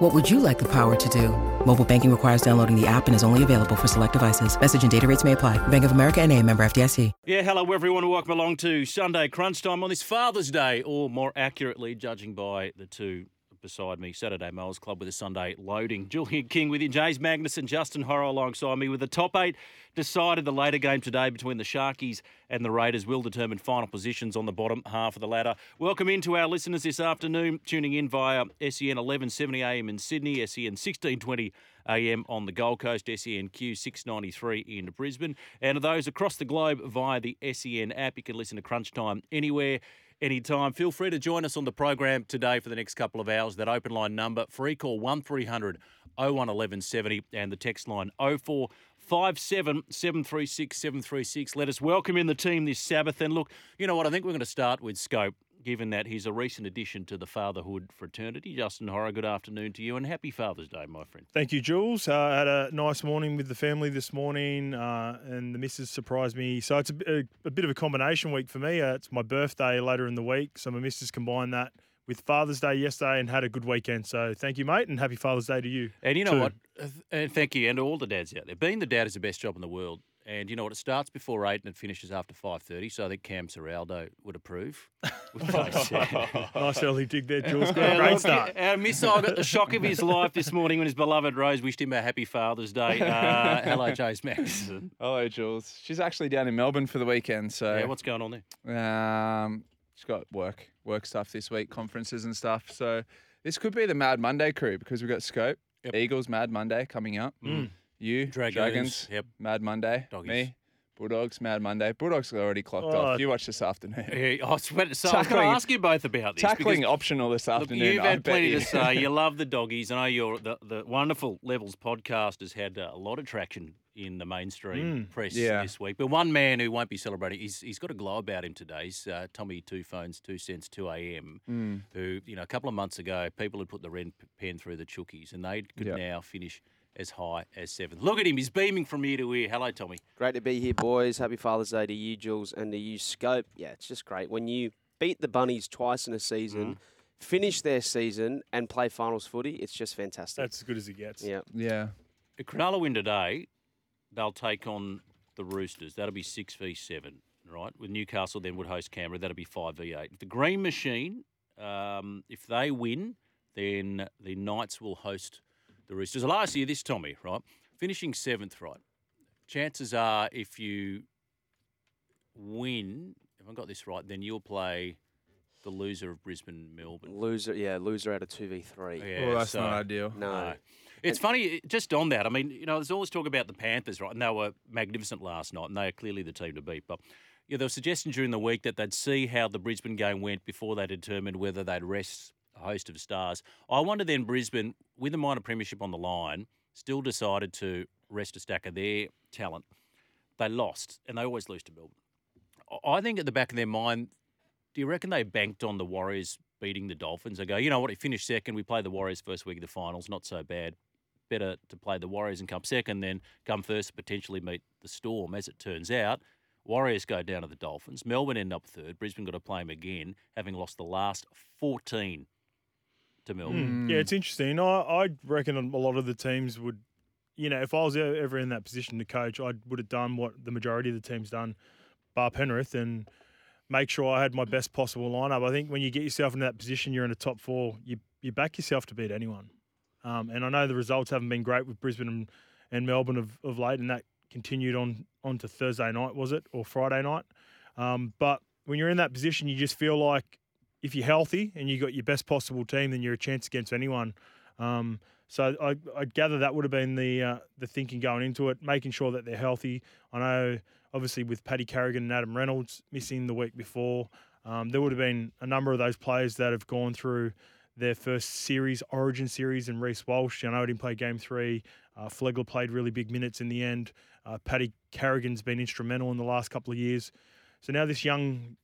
What would you like the power to do? Mobile banking requires downloading the app and is only available for select devices. Message and data rates may apply. Bank of America and a member FDIC. Yeah, hello everyone welcome along to Sunday Crunch Time on this Father's Day, or more accurately, judging by the two beside me, Saturday Mowers Club with a Sunday loading. Julian King with you, James Magnussen, Justin Horo alongside me with the top eight decided the later game today between the Sharkies and the Raiders will determine final positions on the bottom half of the ladder. Welcome in to our listeners this afternoon, tuning in via SEN 1170am in Sydney, SEN 1620 AM on the Gold Coast, SENQ 693 in Brisbane. And those across the globe via the SEN app, you can listen to Crunch Time anywhere anytime. Feel free to join us on the program today for the next couple of hours. That open line number, free call 1300 01 1170 and the text line 0457 736 736. Let us welcome in the team this Sabbath. And look, you know what? I think we're going to start with Scope. Given that he's a recent addition to the fatherhood fraternity, Justin Horo, good afternoon to you and happy Father's Day, my friend. Thank you, Jules. Uh, I had a nice morning with the family this morning, uh, and the missus surprised me. So it's a, a, a, bit of a combination week for me. Uh, it's my birthday later in the week, so my missus combined that with Father's Day yesterday and had a good weekend. So thank you, mate, and happy Father's Day to you. And you know too. what? And thank you, and to all the dads out there. Being the dad is the best job in the world. And you know what? It starts before eight and it finishes after five thirty. So I think Cam Ciraldo would approve. nice early dig there, Jules. Great, great start. Our missile got the shock of his life this morning when his beloved Rose wished him a happy Father's Day. Uh, hello, James Max. Hello, Jules. She's actually down in Melbourne for the weekend. So yeah, what's going on there? Um, she's got work, work stuff this week, conferences and stuff. So this could be the Mad Monday crew because we've got Scope, Yep. Eagles, Mad Monday coming up. You, Dragons, Dragons, yep. Mad Monday. Doggies. Me, Bulldogs, Mad Monday. Bulldogs are already clocked Oh. off. You watched this afternoon. Yeah, I was, about to say- I was going to ask you both about this. Tackling optional this Look, afternoon. you've I had bet plenty you. to say. You love the doggies. I know your the, the wonderful Levels podcast has had uh, a lot of traction in the mainstream press yeah. this week. But one man who won't be celebrating, he's, he's got a glow about him today. He's uh, Tommy Two Phones, Two Cents, 2 a.m., Mm. who, you know, a couple of months ago, people had put the red pen through the chookies and they could Yep. now finish as high as seventh. Look at him. He's beaming from ear to ear. Hello, Tommy. Great to be here, boys. Happy Father's Day to you, Jules, and to you, Scope. Yeah, it's just great. When you beat the Bunnies twice in a season, finish their season, and play finals footy, it's just fantastic. That's as good as it gets. yeah. Yeah. If Cronulla win today, they'll take on the Roosters. That'll be six v seven, right? With Newcastle, then would host Canberra. That'll be five v eight. The Green Machine, um, if they win, then the Knights will host the Roosters. I'll ask you this, Tommy, right? Finishing seventh, right? Chances are, if you win, if I got this right, then you'll play the loser of Brisbane Melbourne. Loser, yeah, loser out of 2v3. Yeah, well, that's so- not ideal. No. no. It's funny, just on that. I mean, you know, there's always talk about the Panthers, right? And they were magnificent last night, and they are clearly the team to beat. But yeah, there was suggestion during the week that they'd see how the Brisbane game went before they determined whether they'd rest a host of stars. I wonder then Brisbane, with the minor premiership on the line, still decided to rest a stack of their talent. They lost, and they always lose to Melbourne. I- think at the back of their mind, do you reckon they banked on the Warriors beating the Dolphins? They go, you know what, we finished second. We play the Warriors first week of the finals. Not so bad. Better to play the Warriors and come second than come first and potentially meet the Storm. As it turns out, Warriors go down to the Dolphins. Melbourne end up third. Brisbane got to play them again, having lost the last 14 to Melbourne. Hmm. Yeah, it's interesting. I, I reckon a lot of the teams would, you know, if I was ever in that position to coach, I would have done what the majority of the teams done, bar Penrith, and make sure I had my best possible lineup. I think when you get yourself in that position, you're in a top four, you you back yourself to beat anyone. Um, and I know the results haven't been great with Brisbane and, and Melbourne of, of late, and that continued on on to Thursday night, was it, or Friday night? Um, but when you're in that position, you just feel like if you're healthy and you've got your best possible team, then you're a chance against anyone. Um, so I, I gather that would have been the uh, the thinking going into it, making sure that they're healthy. I know, obviously, with Paddy Carrigan and Adam Reynolds missing the week before, um, there would have been a number of those players that have gone through their first series, Origin series, and Reece Walsh. I know he didn't play Game Three. Uh, Flegler played really big minutes in the end. Uh, Paddy Carrigan's been instrumental in the last couple of years. So now this young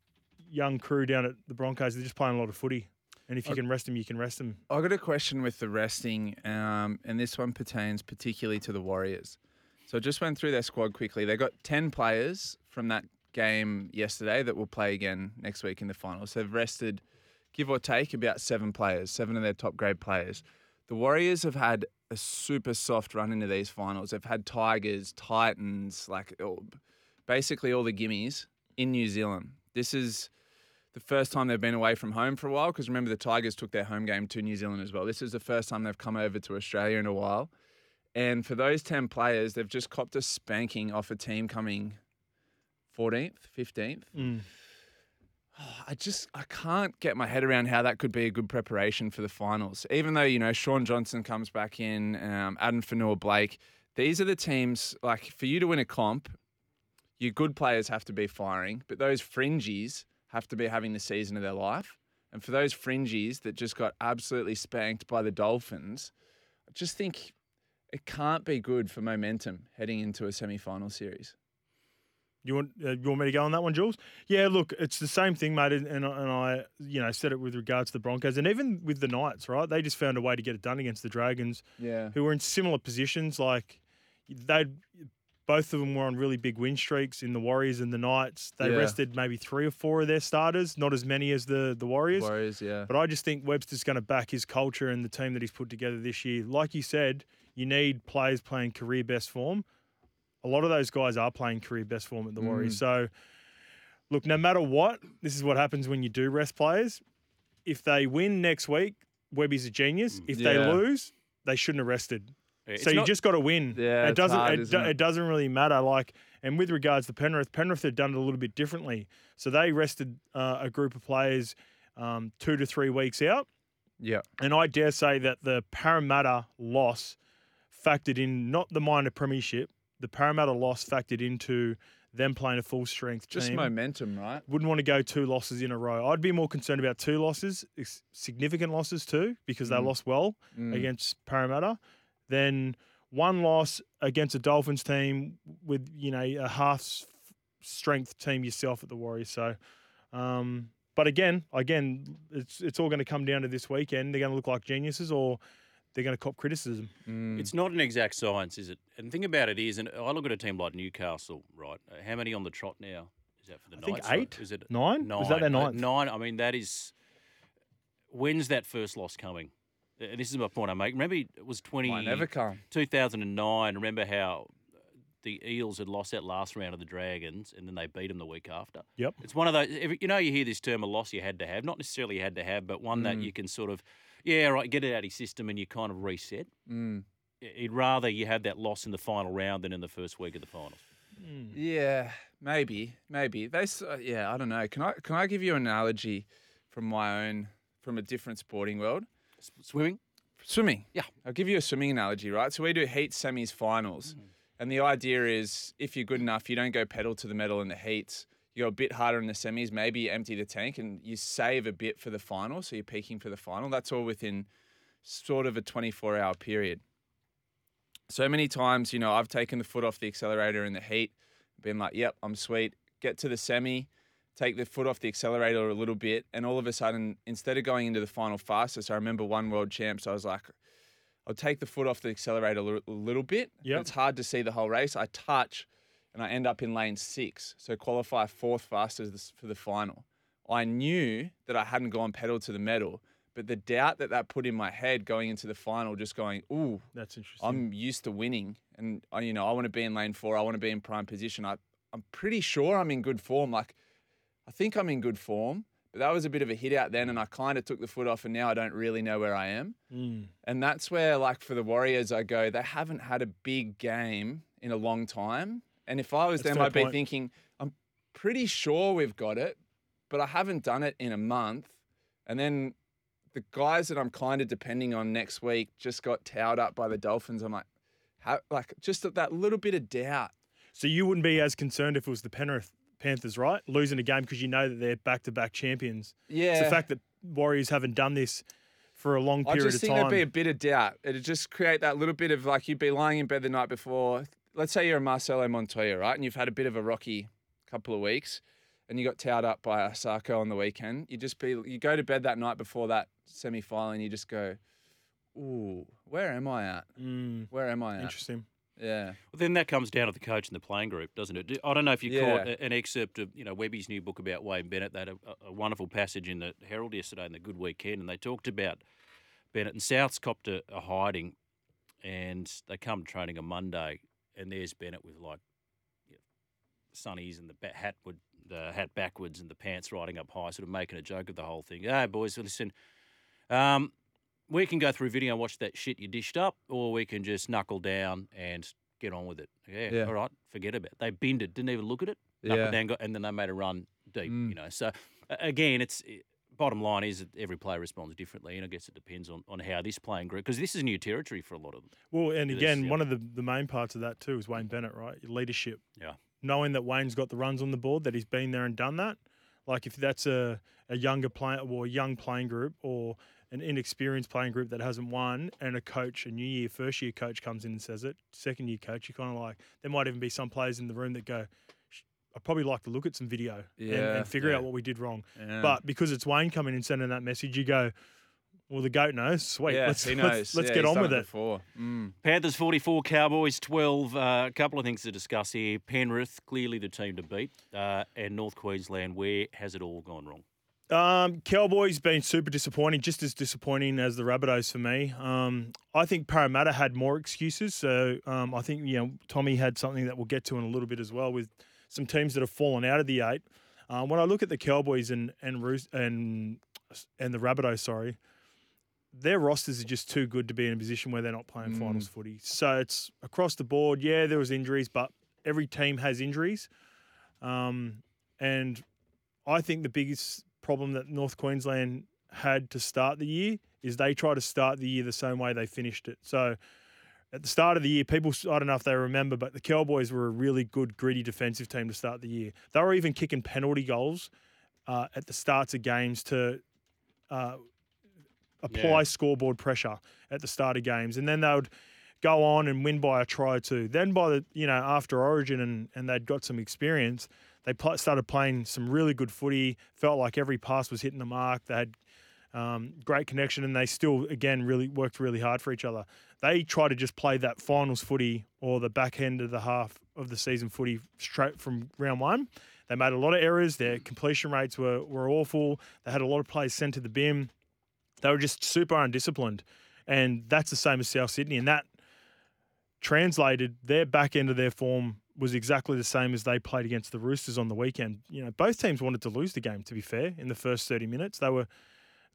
young crew down at the Broncos, they're just playing a lot of footy. And if you I- can rest them, you can rest them. I got a question with the resting, um, and this one pertains particularly to the Warriors. So I just went through their squad quickly. They got ten players from that game yesterday that will play again next week in the finals. So They've rested, give or take, about seven players, seven of their top grade players. The Warriors have had a super soft run into these finals. They've had Tigers, Titans, like basically all the gimmies in New Zealand. This is the first time they've been away from home for a while because remember the Tigers took their home game to New Zealand as well. This is the first time they've come over to Australia in a while. And for those 10 players, they've just copped a spanking off a team coming 14th, 15th. Mm. I just I can't get my head around how that could be a good preparation for the finals. Even though you know Shaun Johnson comes back in, um, Addin Fonua-Blake, these are the teams like for you to win a comp, your good players have to be firing, but those fringies have to be having the season of their life. And for those fringies that just got absolutely spanked by the Dolphins, I just think it can't be good for momentum heading into a semi-final series. You want uh, you want me to go on that one, Jules? Yeah, look, it's the same thing, mate. And, and I, you know, said it with regards to the Broncos, and even with the Knights, right? They just found a way to get it done against the Dragons, Yeah. who were in similar positions. Like they, both of them were on really big win streaks in the Warriors and the Knights. They Yeah. rested maybe three or four of their starters, not as many as the the Warriors. Warriors, yeah. But I just think Webster's going to back his culture and the team that he's put together this year. Like you said, you need players playing career best form. A lot of those guys are playing career best form at the Warriors. So, look, no matter what, this is what happens when you do rest players. If they win next week, Webby's a genius. If they lose, they shouldn't have rested. It's so you just got to win. Yeah, it doesn't. hard, it, do- it? it doesn't really matter. Like, and with regards to Penrith, Penrith had done it a little bit differently. So they rested uh, a group of players um, two to three weeks out, Yeah. and I dare say that the Parramatta loss factored in not the minor premiership. The Parramatta loss factored into them playing a full strength team. Just momentum, right? Wouldn't want to go two losses in a row. I'd be more concerned about two losses, significant losses too, because they Mm. lost well Mm. against Parramatta, then one loss against a Dolphins team with you know a half strength team yourself at the Warriors. So, um, but again, again, it's it's all going to come down to this weekend. They're going to look like geniuses, or they're going to cop criticism. Mm. It's not an exact science, is it? And the thing about it is, and I look at a team like Newcastle, right? Uh, How many on the trot now? Is that for the I think Knights? right? eight? Is it Nine? Nine. Was that their Uh, ninth? Nine. I mean, that is. When's that first loss coming? Uh, This is my point I make. Remember, it was 20, Might never come. 2009. Remember how the Eels had lost that last round of the Dragons, and then they beat them the week after. Yep. It's one of those. You know, you hear this term a loss you had to have, not necessarily you had to have, but one that Mm. you can sort of, yeah, right, get it out of your system and you kind of reset. Mm. You'd rather you have that loss in the final round than in the first week of the finals. Yeah, maybe, maybe. They, s- uh, yeah, I don't know. Can I can I give you an analogy from my own from a different sporting world? S- Swimming? Swimming. Yeah. I'll give you a swimming analogy, right? So we do heat semis finals. And the idea is if you're good enough, you don't go pedal to the metal in the heats. You go a bit harder in the semis, maybe you empty the tank and you save a bit for the final. So you're peaking for the final. That's all within sort of a 24 hour period. So many times, you know, I've taken the foot off the accelerator in the heat, been like, yep, I'm sweet. Get to the semi, take the foot off the accelerator a little bit, and all of a sudden, instead of going into the final fastest, I remember one world champs, I was like, I'll take the foot off the accelerator a little, a little bit. Yep. It's hard to see the whole race. I touch and I end up in lane six. So qualify fourth fastest for the final. I knew that I hadn't gone pedal to the metal, but the doubt that that put in my head going into the final, just going, ooh, That's interesting. I'm used to winning, and I, you know I want to be in lane four. I want to be in prime position. I, I'm pretty sure I'm in good form. Like, I think I'm in good form, but that was a bit of a hit out then, and I kind of took the foot off, and now I don't really know where I am. Mm. And that's where, like, for the Warriors, I go, they haven't had a big game in a long time. And if I was That's them, I'd be thinking, I'm pretty sure we've got it, but I haven't done it in a month. And then the guys that I'm kind of depending on next week just got towed up by the Dolphins. I'm like, how, like, just that little bit of doubt. So you wouldn't be as concerned if it was the Penrith Panthers, right? Losing a game because you know that they're back-to-back champions. Yeah. It's the fact that Warriors haven't done this for a long period of time. I just think there'd be a bit of doubt. It'd just create that little bit of like you'd be lying in bed the night before. Let's say you're a Marcelo Montoya, right? And you've had a bit of a rocky couple of weeks and you got towed up by Isaako on the weekend. You just be you go to bed that night before that semi final and you just go, Ooh, where am I at? Mm, Where am I at? interesting. Yeah. Well, then that comes down to the coach and the playing group, doesn't it? I don't know if you Yeah. caught an excerpt of you know Webby's new book about Wayne Bennett. They had a, a wonderful passage in the Herald yesterday in the Good Weekend, and they talked about Bennett and South's copped a, a hiding, and they come training on Monday, and there's Bennett with like you know, sunnies and the ba- hat would the hat backwards and the pants riding up high, sort of making a joke of the whole thing. Hey boys, listen, um, we can go through video and watch that shit you dished up, or we can just knuckle down and get on with it. Yeah, Yeah. all right, forget about it. They binned it, didn't even look at it, Yeah. down, got, and then they made a run deep. Mm. You know, so again, it's eh, bottom line is that every player responds differently, and I guess it depends on, on how this playing group because this is new territory for a lot of them. Well, and again, one of the, the main parts of that too is Wayne Bennett, right? Your leadership. Yeah. Knowing that Wayne's got the runs on the board, that he's been there and done that. Like if that's a, a younger player or a young playing group or an inexperienced playing group that hasn't won and a coach, a new year, first year coach comes in and says it, second year coach, you kind of like, there might even be some players in the room that go, "Sh- I'd probably like to look at some video and, Yeah, and figure yeah. out what we did wrong. yeah. But because it's Wayne coming and sending that message, you go, well, the goat knows. Sweet. yeah, let's, he let's- knows. let's Yeah, get on with it. Before. Mm. Panthers 44, Cowboys 12. Uh, a couple of things to discuss here. Penrith, clearly the team to beat, uh, and North Queensland, where has it all gone wrong? Um, Cowboys been super disappointing, just as disappointing as the Rabbitohs for me. Um, I think Parramatta had more excuses, so um, I think you know Tommy had something that we'll get to in a little bit as well with some teams that have fallen out of the eight. Um, when I look at the Cowboys and and Roos- and and the Rabbitohs, sorry, their rosters are just too good to be in a position where they're not playing Mm. finals footy. So it's across the board. Yeah, there was injuries, but every team has injuries, um, and I think the biggest problem that North Queensland had to start the year is they tried to start the year the same way they finished it. So at the start of the year, people, I don't know if they remember, but the Cowboys were a really good, gritty defensive team to start the year. They were even kicking penalty goals uh, at the starts of games to uh, apply Yeah. scoreboard pressure at the start of games. And then they would go on and win by a try or two. Then by the, you know, after Origin and, and they'd got some experience, they pl- started playing some really good footy. Felt like every pass was hitting the mark. They had um, great connection, and they still, again, really worked really hard for each other. They try to just play that finals footy or the back end of the half of the season footy straight from round one. They made a lot of errors. Their completion rates were, were awful. They had a lot of plays sent to the bin. They were just super undisciplined. And that's the same as South Sydney. And that translated their back end of their form was exactly the same as they played against the Roosters on the weekend. You know, both teams wanted to lose the game. To be fair, in the first thirty minutes, they were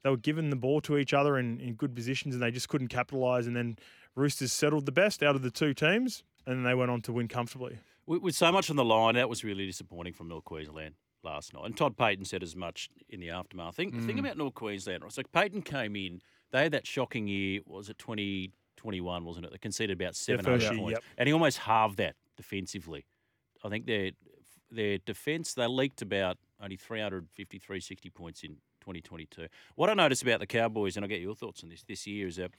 they were giving the ball to each other in, in good positions, and they just couldn't capitalise. And then Roosters settled the best out of the two teams, and then they went on to win comfortably. With, with so much on the line, that was really disappointing from North Queensland last night. And Todd Payten said as much in the aftermath. Think, The thing mm. about North Queensland, right? So Payten came in, they had that shocking year, was it 2021, wasn't it? They conceded about 700 first year, points. yep. And he almost halved that defensively. I think their, their defence, they leaked about only 350, 360 points in 2022. What I notice about the Cowboys, and I'll get your thoughts on this this year, is that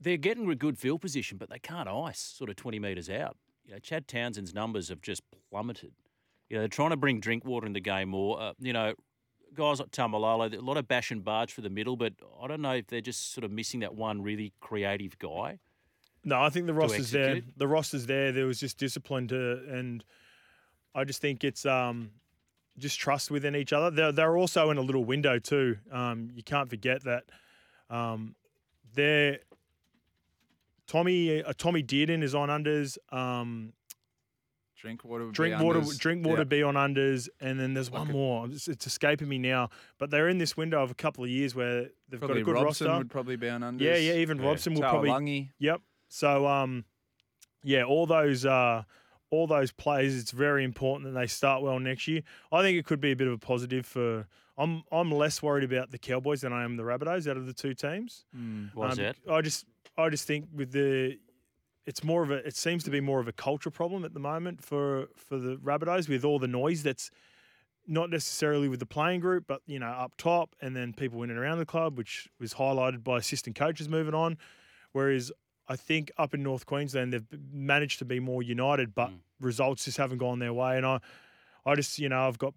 they're getting a good field position, but they can't ice sort of 20 metres out. You know, Chad Townsend's numbers have just plummeted. You know, they're trying to bring Drinkwater in the game more. Uh, you know, guys like Taumalolo, a lot of bash and barge for the middle, but I don't know if they're just sort of missing that one really creative guy. No, I think the roster's there. The roster's there. There was just discipline to, and I just think it's um, just trust within each other. They're, they're also in a little window too. Um, you can't forget that um, they're Tommy uh, Tommy Dearden is on unders. Um, Drinkwater. Would drink be water, unders. Drinkwater Yeah. be on unders, and then there's one Like a- more. It's, it's escaping me now, but they're in this window of a couple of years where they've Probably got a good Robson roster. would probably be on unders. yeah, yeah. Even Yeah. Robson will probably Taulagi. Yep. So um, yeah, all those uh, all those players. It's very important that they start well next year. I think it could be a bit of a positive for. I'm I'm less worried about the Cowboys than I am the Rabbitohs out of the two teams. Mm. Why's Um, that? I just I just think with the. It's more of a. It seems to be more of a culture problem at the moment for for the Rabbitohs with all the noise that's not necessarily with the playing group, but you know up top, and then people in and around the club, which was highlighted by assistant coaches moving on. Whereas I think up in North Queensland they've managed to be more united, but Mm. results just haven't gone their way. And I, I just you know I've got.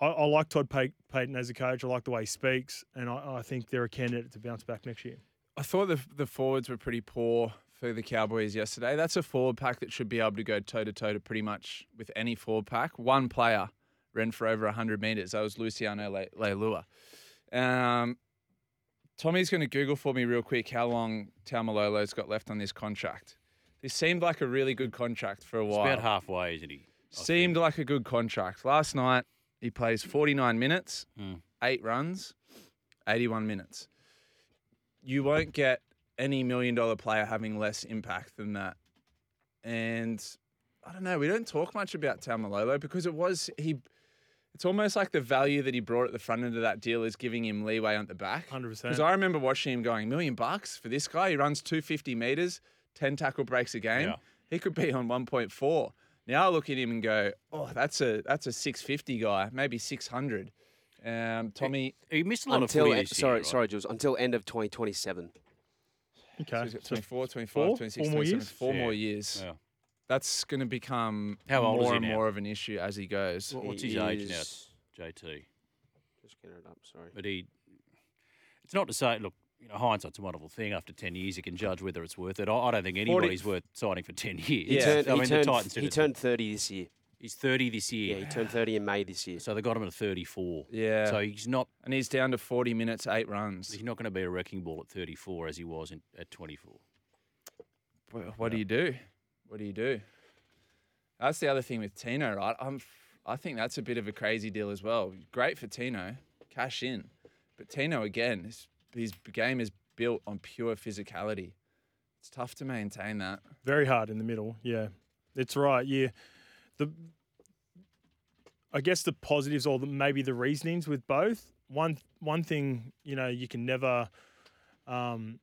I, I like Todd Pay- Payten as a coach. I like the way he speaks, and I, I think they're a candidate to bounce back next year. I thought the the forwards were pretty poor for the Cowboys yesterday. That's a forward pack that should be able to go toe to toe to pretty much with any forward pack. One player ran for over 100 metres. That was Luciano Le- Leilua. Um, Tommy's going to Google for me real quick how long Taumalolo's got left on this contract. This seemed like a really good contract for a It's while. about halfway, isn't he? I Seemed think. like a good contract. Last night, he plays 49 minutes, Mm. eight runs, 81 minutes. You won't get any million dollar player having less impact than that. And I don't know, we don't talk much about Taumalolo because it was, he, it's almost like the value that he brought at the front end of that deal is giving him leeway on the back. 100%. Because. I remember watching him going, million bucks for this guy. He runs 250 meters, 10 tackle breaks a game. Yeah. He could be on 1.4. Now I look at him and go, oh, that's a that's a 650 guy, maybe 600. Um, Tommy, He missed a lot Until of footy this year, sorry, right? sorry, Jules. Until end of 2027. Okay. so Okay. he's got So 24, 25, four? 26, Four more 27, years? four Yeah. more years. Yeah. That's going to become How old is more he and now? more of an issue as he goes. What- What's He his age now, JT? Just getting it up. Sorry. But he, it's not to say, look, you know, hindsight's a wonderful thing. After 10 years, you can judge whether it's worth it. I, I don't think anybody's worth signing for 10 years. He Yeah. turned. I mean, he the turned, Titans he did it. turned 30 this year. He's 30 this year. Yeah, he turned 30 in May this year. So they got him at 34. Yeah. So he's not and he's down to 40 minutes, eight runs. he's not going to be a wrecking ball at 34 as he was in, at 24. Wh- What do you do? What do you do? That's the other thing with Tino, right? I'm, I think that's a bit of a crazy deal as well. Great for Tino, cash in, but Tino again, his, his game is built on pure physicality. It's tough to maintain that. Very hard in the middle. Yeah, it's right. Yeah, the I guess the positives or the, maybe the reasonings with both. One one thing you know you can never um,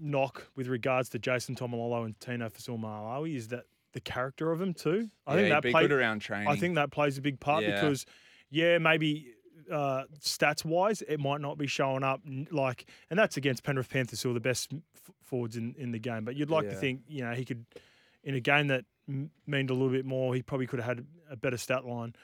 knock with regards to Jason Taumalolo and Tino Fasul is that the character of them too. I yeah, think that be played, good around training. I think that plays a big part Yeah. because, yeah, maybe uh, stats wise, it might not be showing up like, and that's against Penrith Panthers, who are the best f- forwards in, in the game. But you'd like to think, you know, he could, in a game that m- meant a little bit more, he probably could have had a better stat line.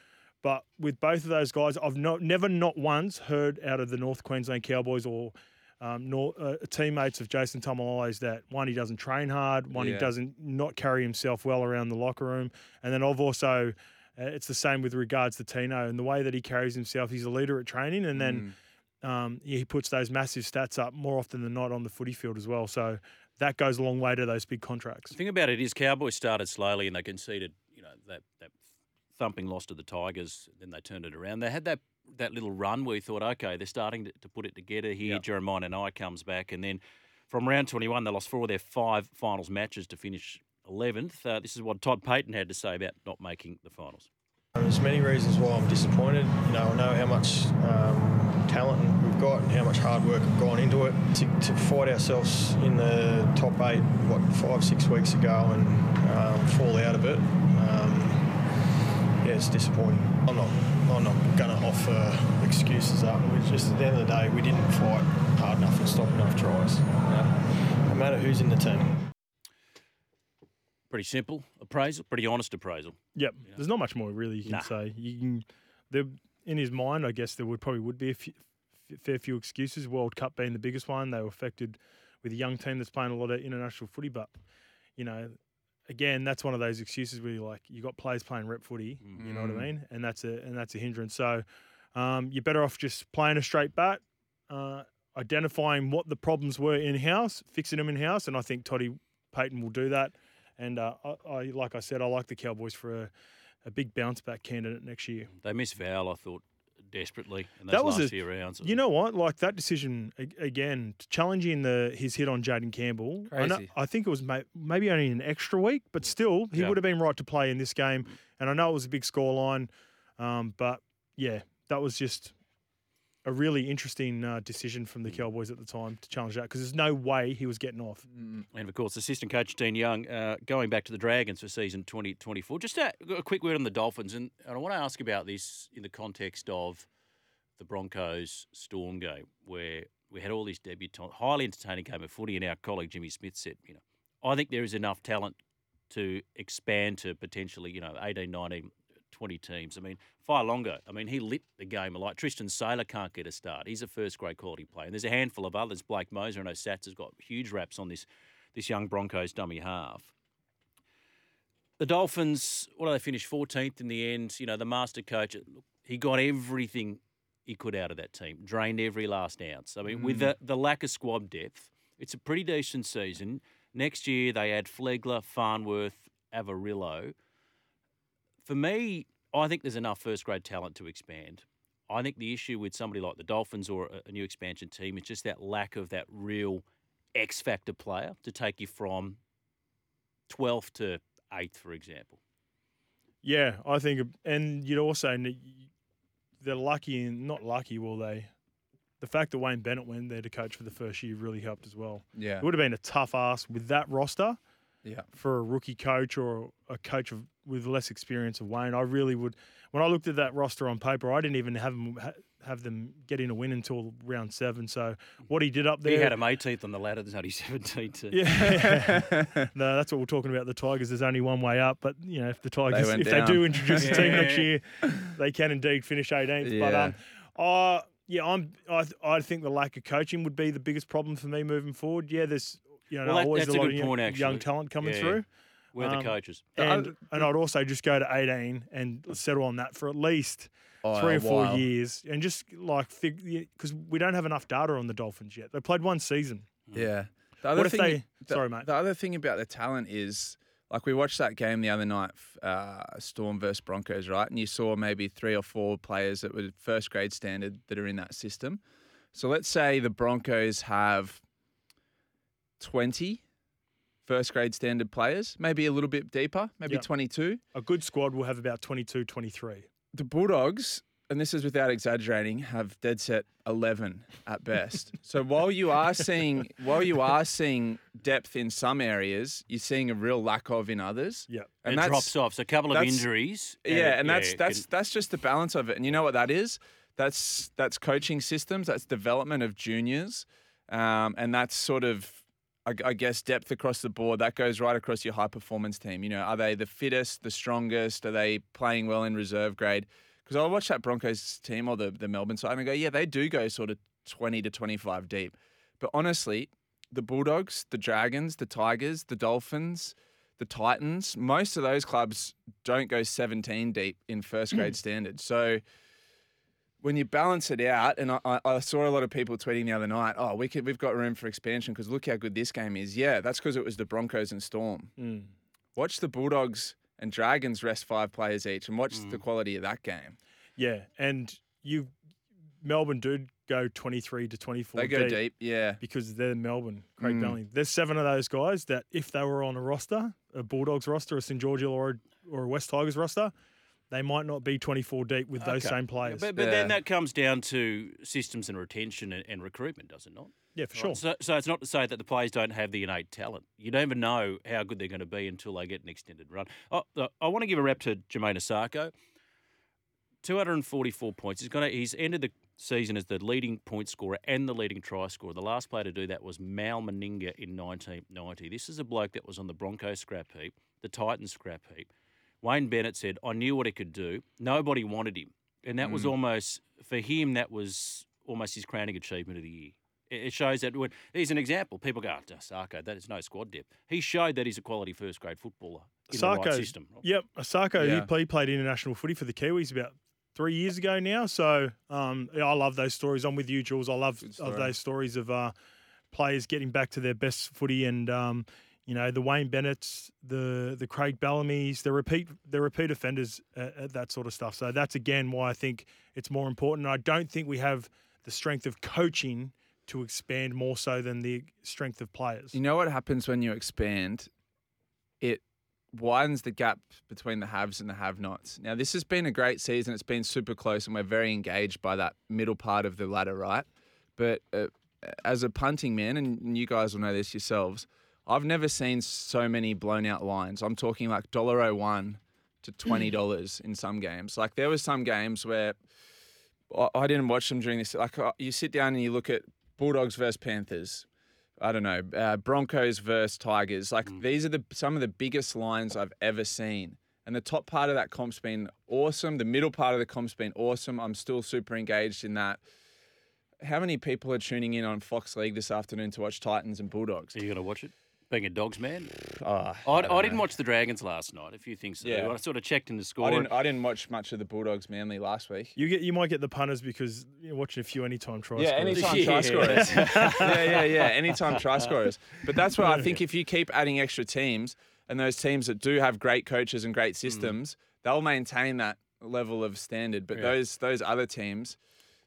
But with both of those guys, I've not never not once heard out of the North Queensland Cowboys or um, nor, uh, teammates of Jason Taumalolo's that one he doesn't train hard, one Yeah. he doesn't not carry himself well around the locker room, and then I've also uh, it's the same with regards to Tino and the way that he carries himself. He's a leader at training, and then Mm. um, yeah, he puts those massive stats up more often than not on the footy field as well. So that goes a long way to those big contracts. The thing about it is, Cowboys started slowly and they conceded, you know, that, that thumping loss to the Tigers. Then they turned it around. They had that that little run where you thought, okay, they're starting to, to put it together here. Yep. Jeremiah Nanai comes back, and then from round 21, they lost four of their five finals matches to finish 11th. Uh, this is what Todd Payten had to say about not making the finals. There's many reasons why I'm disappointed. You know, I know how much um, talent we've got and how much hard work have gone into it. To, to fight ourselves in the top eight, what, five, six weeks ago and um, fall out of it, um, yeah, it's disappointing. I'm not, I'm not going to offer excuses up. We just, at the end of the day, we didn't fight hard enough and stop enough tries. You know? No matter who's in the team. Pretty simple appraisal, pretty honest appraisal. Yep. There's not much more really you can Nah. say. You can, there, in his mind, I guess there would probably would be a few, fair few excuses. World Cup being the biggest one, they were affected with a young team that's playing a lot of international footy. But you know, again, that's one of those excuses where you're like, you got players playing rep footy. You know what Mm. I mean? And that's a and that's a hindrance. So um, you're better off just playing a straight bat. Uh, identifying what the problems were in house, fixing them in house, and I think Toddy Payten will do that. And uh, I, I, like I said, I like the Cowboys for a, a big bounce back candidate next year. They miss Val, I thought, desperately in those That was last a- few rounds. You know what? Like that decision again, challenging the his hit on Jayden Campbell. I, know, I think it was may, maybe only an extra week, but still, he Yeah. would have been right to play in this game. And I know it was a big scoreline, um, but yeah, that was just a really interesting uh, decision from the Cowboys at the time to challenge that because there's no way he was getting off. And of course, assistant coach Dean Young uh, going back to the Dragons for season 2024. Just a, a quick word on the Dolphins, and, and I want to ask about this in the context of the Broncos Storm game, where we had all this debutant, highly entertaining game of footy, and our colleague Jimmy Smith said, you know, I think there is enough talent to expand to potentially, you know, 18, 19, 20 teams. I mean, Longo. I mean, he lit the game alight. Tristan Sailor can't get a start. He's a first grade quality player. And there's a handful of others. Blake Mozer, I know Sats has got huge raps on this, this young Broncos dummy half. The Dolphins, what do they finish 14th in the end? You know, the master coach, he got everything he could out of that team, drained every last ounce. I mean, mm. with the, the lack of squad depth, it's a pretty decent season. Next year, they add Flegler, Farnworth, Averillo. For me, I think there's enough first grade talent to expand. I think the issue with somebody like the Dolphins or a, a new expansion team is just that lack of that real X factor player to take you from 12th to 8th, for example. Yeah, I think, and you'd also, they're lucky and not lucky, will they? The fact that Wayne Bennett went there to coach for the first year really helped as well. Yeah. It would have been a tough ask with that roster yeah. for a rookie coach or a coach of, with less experience of Wayne. I really would. When I looked at that roster on paper, I didn't even have them have them get in a win until round seven. So what he did up there, he had him 18th on the ladder. There's only 17th. Yeah, no, that's what we're talking about. The Tigers. There's only one way up, but you know if the Tigers, they if down. they do introduce a team next year, they can indeed finish 18th. Yeah. But um, uh, yeah, I'm. I, I think the lack of coaching would be the biggest problem for me moving forward. Yeah, there's you know, well, that, always a lot of young, point, young, talent coming yeah. through. We're um, the coaches. And, and I'd also just go to 18 and settle on that for at least oh, three or four while. years and just like, because we don't have enough data on the Dolphins yet. They played one season. Yeah. The other what thing, they, the, sorry, mate. The other thing about the talent is, like, we watched that game the other night, uh, Storm versus Broncos, right? And you saw maybe three or four players that were first grade standard that are in that system. So let's say the Broncos have 20 first grade standard players, maybe a little bit deeper, maybe yep. 22. A good squad will have about 22, 23. The Bulldogs, and this is without exaggerating, have dead set 11 at best. so while you are seeing while you are seeing depth in some areas, you're seeing a real lack of in others. Yeah. And it drops off. So a couple of injuries. And yeah, and that's yeah, that's can... that's just the balance of it. And you know what that is? That's that's coaching systems, that's development of juniors. Um, and that's sort of I, I guess depth across the board that goes right across your high performance team. You know, are they the fittest, the strongest? Are they playing well in reserve grade? Because I watch that Broncos team or the the Melbourne side and I go, yeah, they do go sort of twenty to twenty five deep. But honestly, the Bulldogs, the Dragons, the Tigers, the Dolphins, the Titans, most of those clubs don't go 17 deep in first grade mm. standards. So when you balance it out, and I, I, saw a lot of people tweeting the other night, oh, we could, we've got room for expansion because look how good this game is. Yeah, that's because it was the Broncos and Storm. Mm. Watch the Bulldogs and Dragons rest five players each, and watch mm. the quality of that game. Yeah, and you, Melbourne did go twenty three to twenty four. They go deep, deep, yeah, because they're Melbourne. Craig mm. Bellamy. There's seven of those guys that if they were on a roster, a Bulldogs roster, a St George or a, or a West Tigers roster they might not be 24 deep with those same players. But, but yeah. then that comes down to systems and retention and, and recruitment, does it not? Yeah, for sure. So, so it's not to say that the players don't have the innate talent. You don't even know how good they're going to be until they get an extended run. Oh, I want to give a rep to Jermaine Isaako. 244 points. He's going to, he's ended the season as the leading point scorer and the leading try scorer. The last player to do that was Mal Meninga in 1990. This is a bloke that was on the Broncos scrap heap, the Titans scrap heap. Wayne Bennett said, I knew what he could do. Nobody wanted him. And that mm. was almost, for him, that was almost his crowning achievement of the year. It shows that when he's an example, people go, oh, Sarko, that is no squad depth. He showed that he's a quality first grade footballer in Sarko, the right system. Yep, Sarko, yeah. he played, played international footy for the Kiwis about three years ago now. So um, I love those stories. I'm with you, Jules. I love of those stories of uh, players getting back to their best footy and um, you know the Wayne Bennett's, the the Craig Bellamy's, the repeat the repeat offenders, uh, that sort of stuff. So that's again why I think it's more important. I don't think we have the strength of coaching to expand more so than the strength of players. You know what happens when you expand? It widens the gap between the haves and the have-nots. Now, this has been a great season. It's been super close, and we're very engaged by that middle part of the ladder, right? But uh, as a punting man, and you guys will know this yourselves, I've never seen so many blown out lines. I'm talking like $1.01 to $20 in some games. Like there was some games where I- I didn't watch them during this. Like uh, you sit down and you look at Bulldogs versus Panthers. I don't know uh, Broncos versus Tigers. Like these are the some of the biggest lines I've ever seen. And the top part of that comp's been awesome. The middle part of the comp's been awesome. I'm still super engaged in that. How many people are tuning in on Fox League this afternoon to watch Titans and Bulldogs? Are you going to watch it? Being a dogs man, Oh, I, don't I, didn't know. watch the Dragons last night. A few things to Yeah. do. I sort of checked in the score. I didn't. I didn't watch much of the Bulldogs Manly last week. You get you might get the punters because you're watching a few anytime tries. Yeah, anytime try Yeah. scorers. yeah, yeah, yeah. Anytime try scorers. But that's where I think if you keep adding extra teams and those teams that do have great coaches and great mm. systems, they'll maintain that level of standard. But Yeah. those those other teams,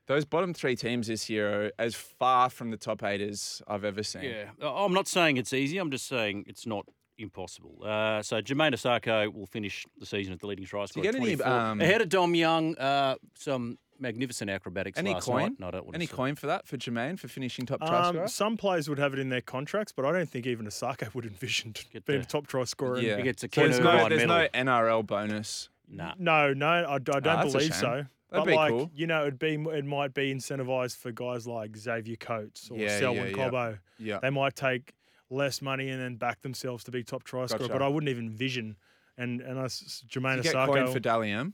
those bottom three teams this year are as far from the top eight as I've ever seen. Yeah, Uh, I'm not saying it's easy. I'm just saying it's not impossible. Uh, so Jermaine Isaako will finish the season at the leading try you scorer. get any, 24. um, ahead of Dom Young? Uh, some magnificent acrobatics Any last coin? night. No, don't want Any coin for that for Jermaine for finishing top try scorer? Um, some players would have it in their contracts, but I don't think even Isaako would envision Get being the- a top try scorer. yeah, He gets a So there's no, there's no. NRL bonus. Nah. No, no, I, I don't that's believe so. That'd but be like cool. you know, it'd be it might be incentivized for guys like Xavier Coates or Yeah, Selwyn yeah, yeah. Cobbo. Yeah. They might take less money and then back themselves to be top try scorer. Gotcha. But I wouldn't even envision. And and us Jermaine you get coin Isaako. for Dally M.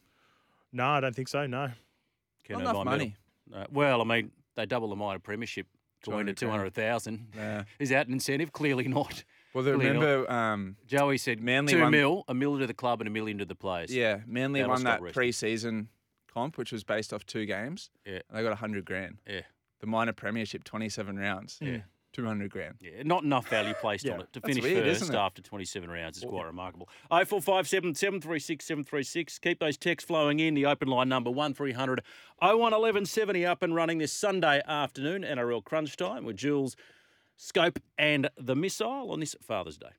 no, I don't think so. No. Ken Not enough Irvine money. medal. Uh, well, I mean, they double the minor premiership coin to 200 two grand. hundred thousand. Yeah. Is that an incentive? Clearly not. Well, Clearly remember, um, Joey said Manly two won- mil, a mil to the club and a million to the players. yeah, Manly That'll won that pre-season comp, which was based off two games. Yeah. And they got hundred grand. Yeah. The minor premiership, twenty-seven rounds. Yeah. two hundred grand. Yeah, not enough value placed on it to finish weird, first after 27 rounds is quite remarkable. 0457 736 736. Keep those texts flowing in. The open line number 1300 01 1170 up and running this Sunday afternoon. NRL crunch time with Jules, Scope, and the Missile on this Father's Day.